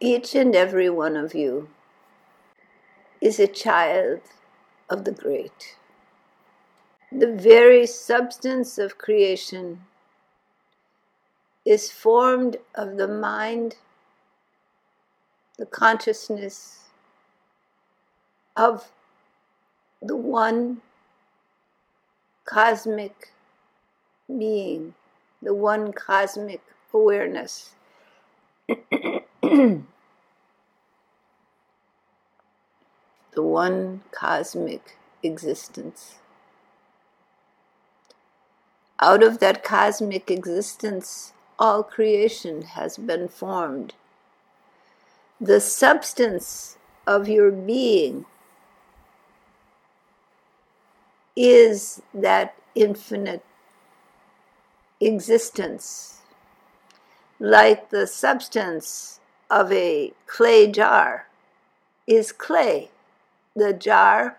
Each and every one of you is a child of the great. The very substance of creation is formed of the mind, the consciousness of the one cosmic being, the one cosmic awareness. the one cosmic existence. Out of that cosmic existence, all creation has been formed. The substance of your being is that infinite existence, like the substance of a clay jar is clay. The jar,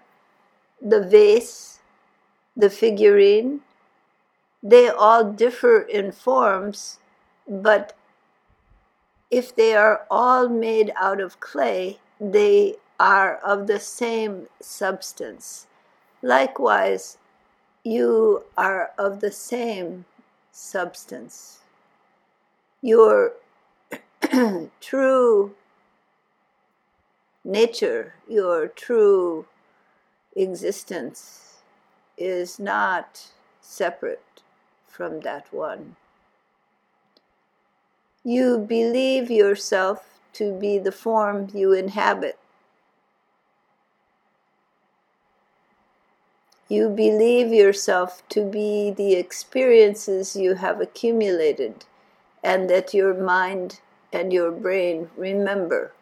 the vase, the figurine, they all differ in forms but if they are all made out of clay, they are of the same substance. Likewise, you are of the same substance. Your true nature, your true existence is not separate from that one. You believe yourself to be the form you inhabit. You believe yourself to be the experiences you have accumulated and that your mind and your brain remember.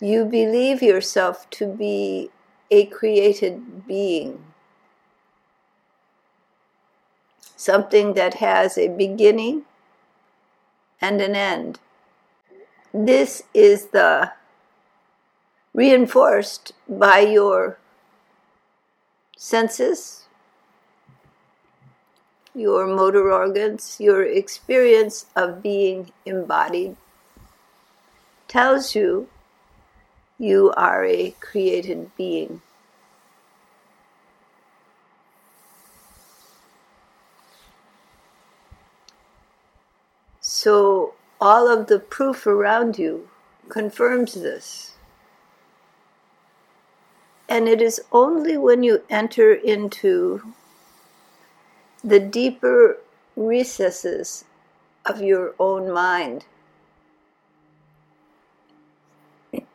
You believe yourself to be a created being, something that has a beginning and an end. This is the reinforced by your senses, your motor organs, your experience of being embodied tells you you are a created being. So, all of the proof around you confirms this. And it is only when you enter into the deeper recesses of your own mind.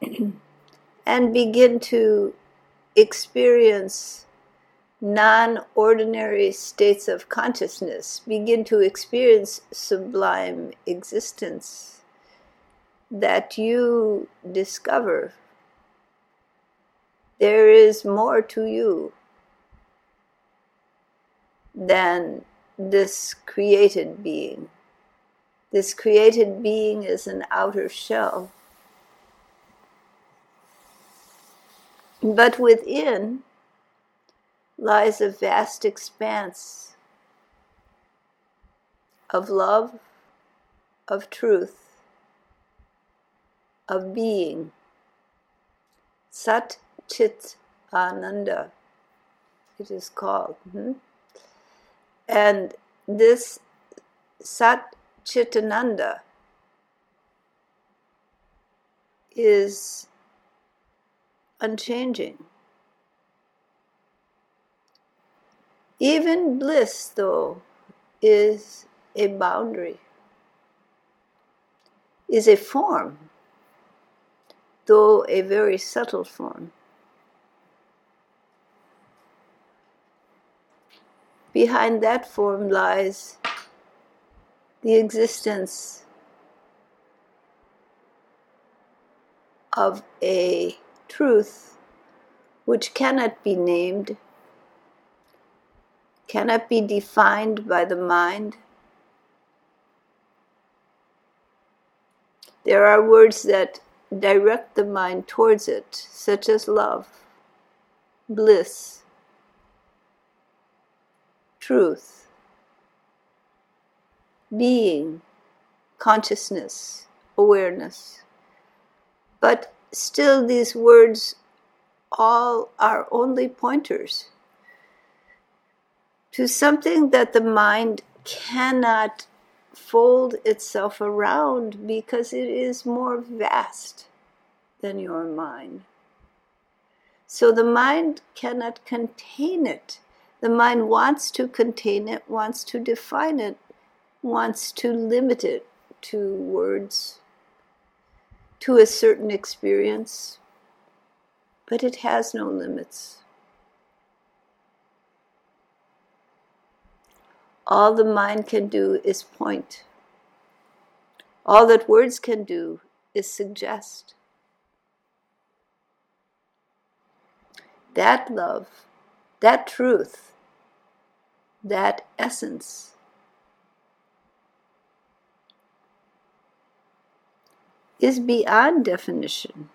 And begin to experience non ordinary states of consciousness, begin to experience sublime existence that you discover. There is more to you than this created being. This created being is an outer shell. But within, lies a vast expanse of love, of truth, of being. Sat Chit Ananda, it is called. Hmm? And this Sat Chitananda is unchanging. Even bliss, though, is a boundary, is a form, though a very subtle form. Behind that form lies the existence of a truth which cannot be named cannot be defined by the mind. There are words that direct the mind towards it, such as love, bliss, truth, being, consciousness, awareness. But still, these words all are only pointers to something that the mind cannot fold itself around because it is more vast than your mind. So the mind cannot contain it. The mind wants to contain it, wants to define it, wants to limit it to words, to a certain experience, but it has no limits. All the mind can do is point. All that words can do is suggest. That love, that truth, that essence is beyond definition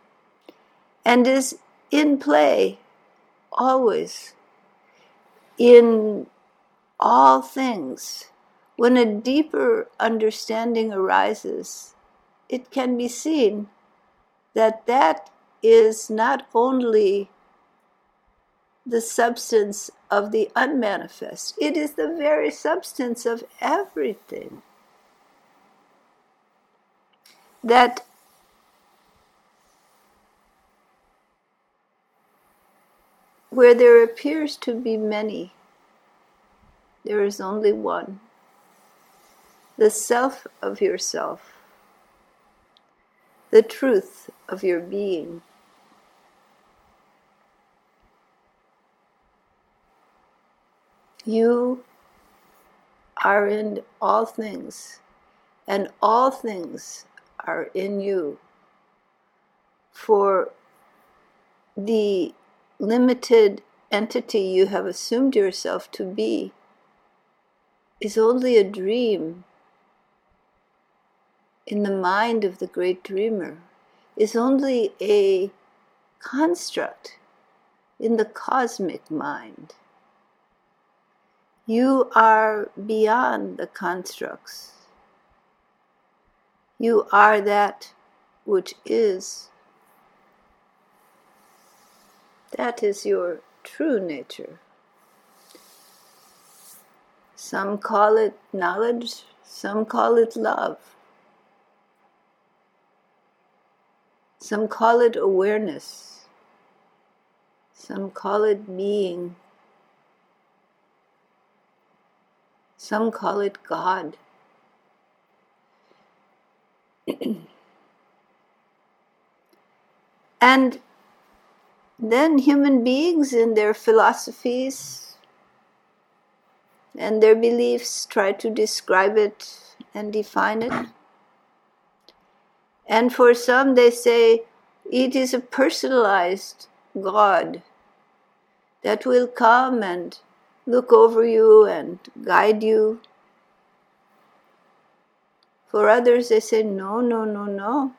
and is in play always in all things. When a deeper understanding arises, it can be seen that that is not only the substance of the unmanifest, it is the very substance of everything. That where there appears to be many, there is only one the self of yourself, the truth of your being. You are in all things, and all things are in you. For the limited entity you have assumed yourself to be is only a dream in the mind of the great dreamer, is only a construct in the cosmic mind. You are beyond the constructs. You are that which is. That is your true nature. Some call it knowledge, some call it love. Some call it awareness. Some call it being. Some call it God. and then human beings in their philosophies and their beliefs try to describe it and define it. And for some, they say it is a personalized God that will come and look over you and guide you. For others, they say, no, no, no, no.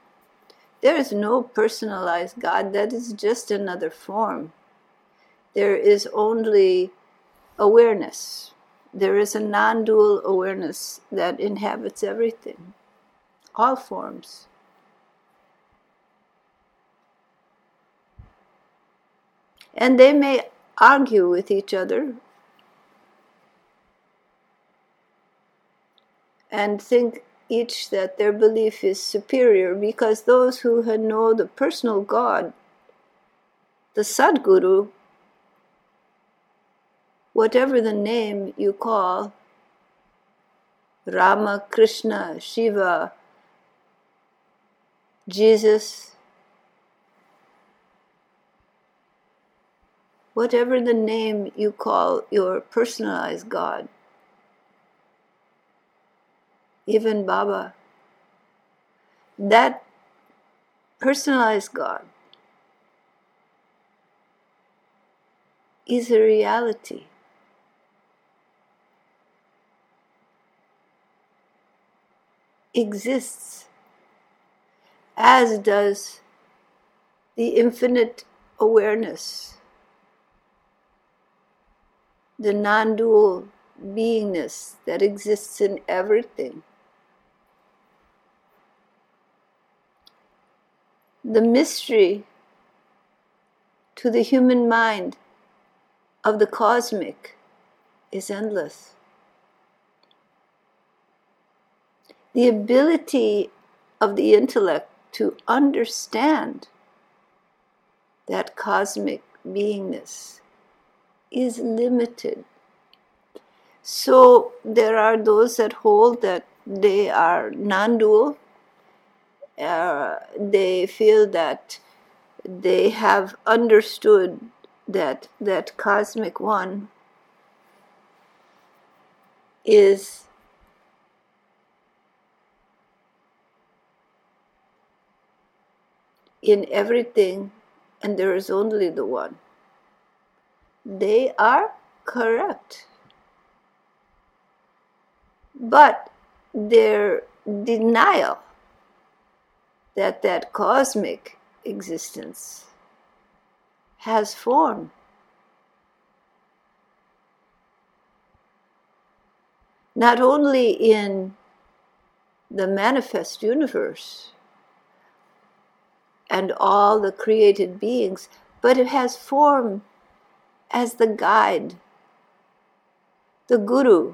There is no personalized God, that is just another form. There is only awareness there is a non dual awareness that inhabits everything, all forms. And they may argue with each other and think each that their belief is superior because those who know the personal God, the Sadguru, whatever the name you call Rama, Krishna, Shiva, Jesus, whatever the name you call your personalized God, even Baba, that personalized God is a reality. exists, as does the infinite awareness, the non dual beingness that exists in everything. The mystery to the human mind of the cosmic is endless. The ability of the intellect to understand that cosmic beingness is limited. So there are those that hold that they are non dual. Uh, they feel that they have understood that that cosmic one is in everything and there is only the one. They are correct. But their denial that that cosmic existence has form. Not only in the manifest universe and all the created beings, but it has form as the guide, the guru,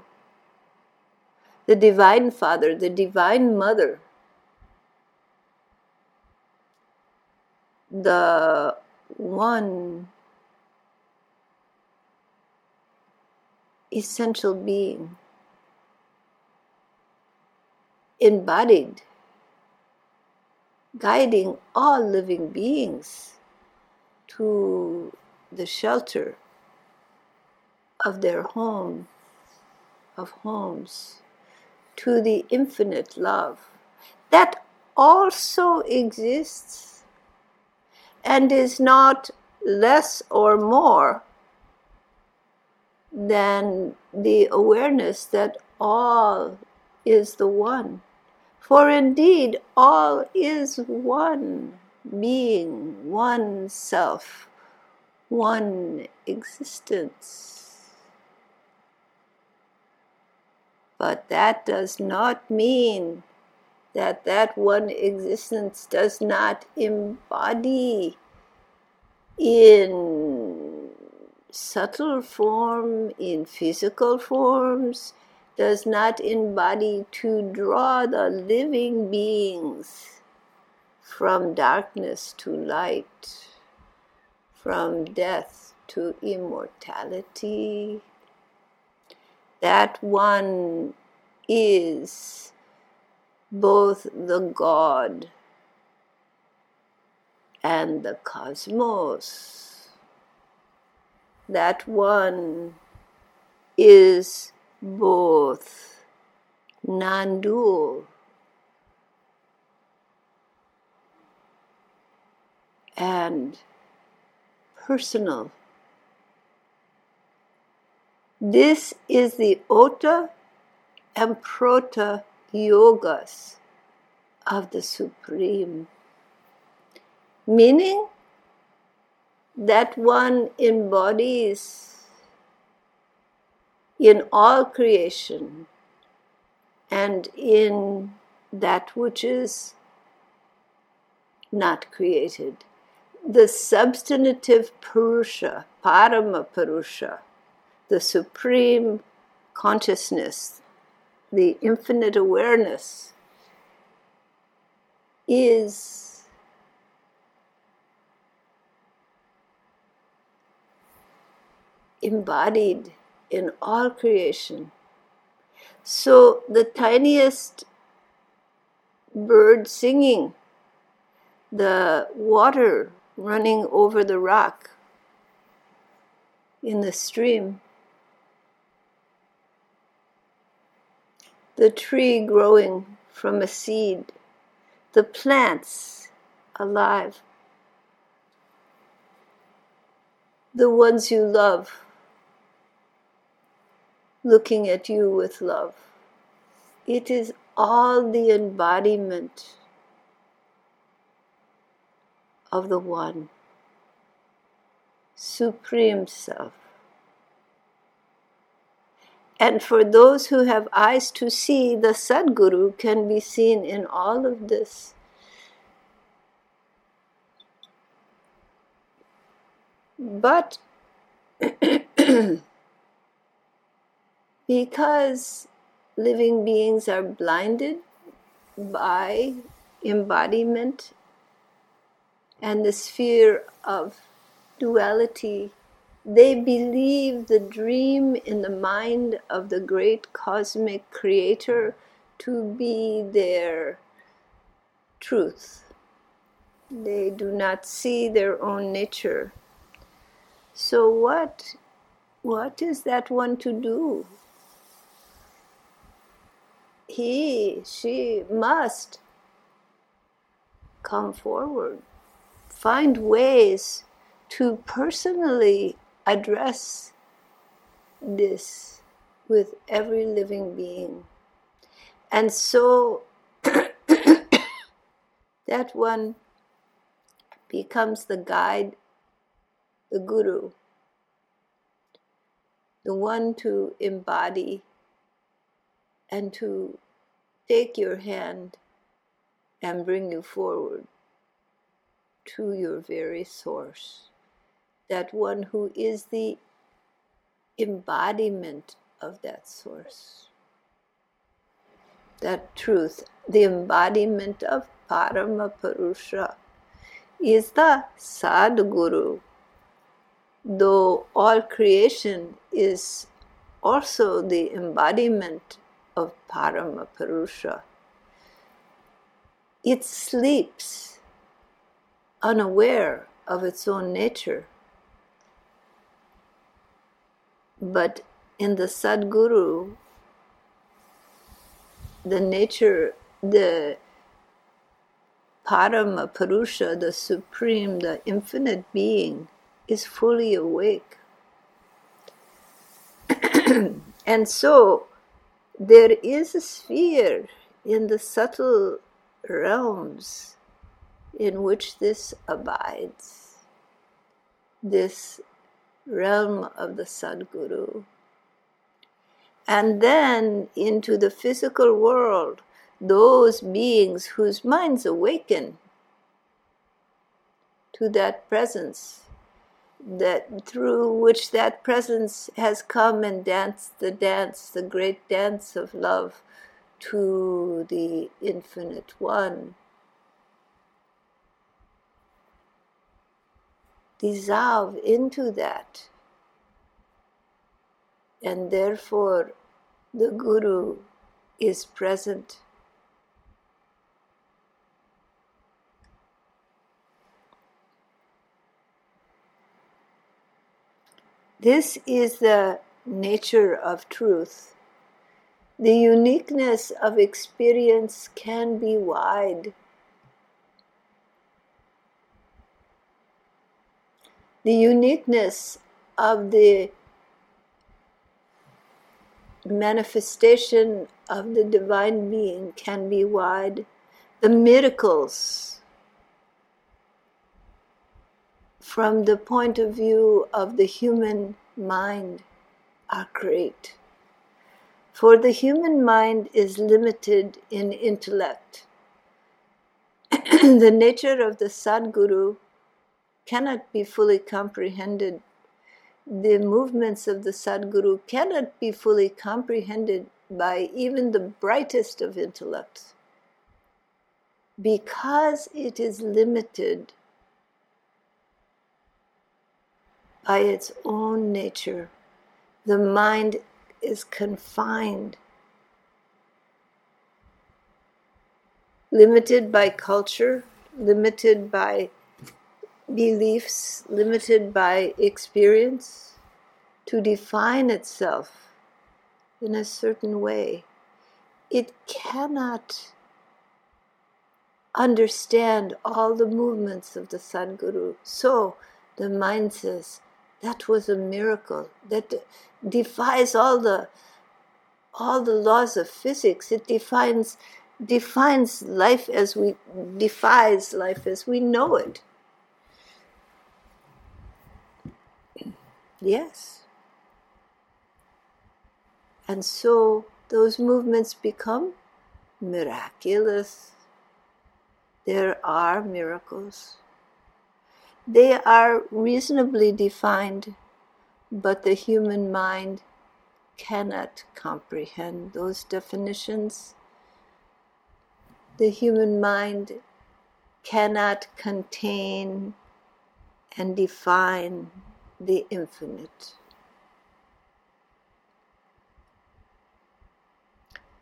the divine father, the divine mother, the one essential being embodied guiding all living beings to the shelter of their home, of homes, to the infinite love that also exists and is not less or more than the awareness that all is the one. For indeed, all is one being, one self, one existence. But that does not mean that that one existence does not embody in subtle form, in physical forms, does not embody to draw the living beings from darkness to light, from death to immortality. That one is both the God and the cosmos. That one is both non dual and personal. This is the Ota and Prota yogas of the Supreme, meaning that one embodies in all creation and in that which is not created. The substantive Purusha, Parama Purusha, the supreme consciousness, the infinite awareness, is embodied in all creation. So the tiniest bird singing, the water running over the rock in the stream, the tree growing from a seed, the plants alive, the ones you love looking at you with love. It is all the embodiment of the One, Supreme Self. And for those who have eyes to see, the Sadguru can be seen in all of this. But because living beings are blinded by embodiment and the sphere of duality they believe the dream in the mind of the great cosmic creator to be their truth. They do not see their own nature. So what what is that one to do? He, she must come forward, find ways to personally address this with every living being. And so that one becomes the guide, the guru, the one to embody and to take your hand and bring you forward to your very source. That one who is the embodiment of that source. That truth, the embodiment of Parama Purusha, is the Sadguru. Though all creation is also the embodiment of Parama Purusha, it sleeps unaware of its own nature. But in the Sadguru, the nature, the Parama Purusha, the Supreme, the Infinite Being, is fully awake. and so there is a sphere in the subtle realms in which this abides, this realm of the Sadguru. And then into the physical world, those beings whose minds awaken to that presence, that through which that presence has come and danced the dance, the great dance of love to the infinite one. Dissolve into that. And therefore, the Guru is present. This is the nature of truth. The uniqueness of experience can be wide. The uniqueness of the manifestation of the divine being can be wide. The miracles, from the point of view of the human mind, are great. For the human mind is limited in intellect. the nature of the Sadguru cannot be fully comprehended. The movements of the Sadguru cannot be fully comprehended by even the brightest of intellects because it is limited by its own nature. The mind is confined, limited by culture, limited by beliefs, limited by experience, to define itself in a certain way. It cannot understand all the movements of the Sadguru. So the mind says, that was a miracle that defies all the all the laws of physics. It defines defines life as we defies life as we know it. Yes. And so those movements become miraculous. There are miracles. They are reasonably defined, but the human mind cannot comprehend those definitions. The human mind cannot contain and define the infinite.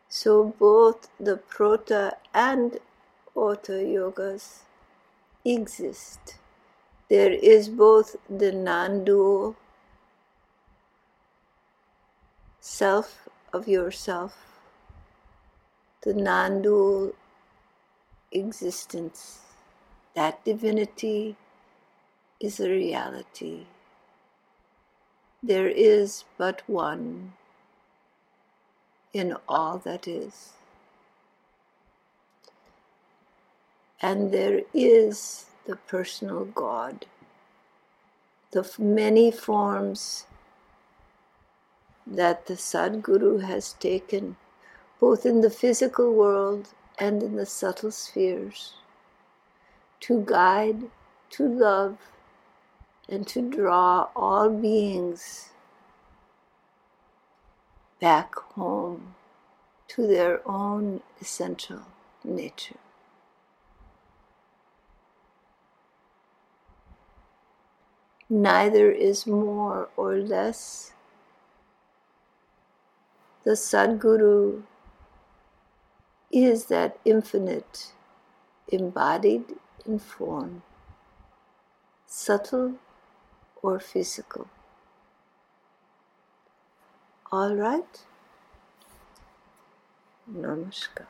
So both the Prota and Ota yogas exist. There is both the non dual self of yourself, the non dual existence. That divinity is a reality. There is but one in all that is. And there is the personal God, the many forms that the Sadguru has taken, both in the physical world and in the subtle spheres, to guide, to love, and to draw all beings back home to their own essential nature. Neither is more or less. The Sadguru is that infinite embodied in form, subtle or physical. All right? Namaskar.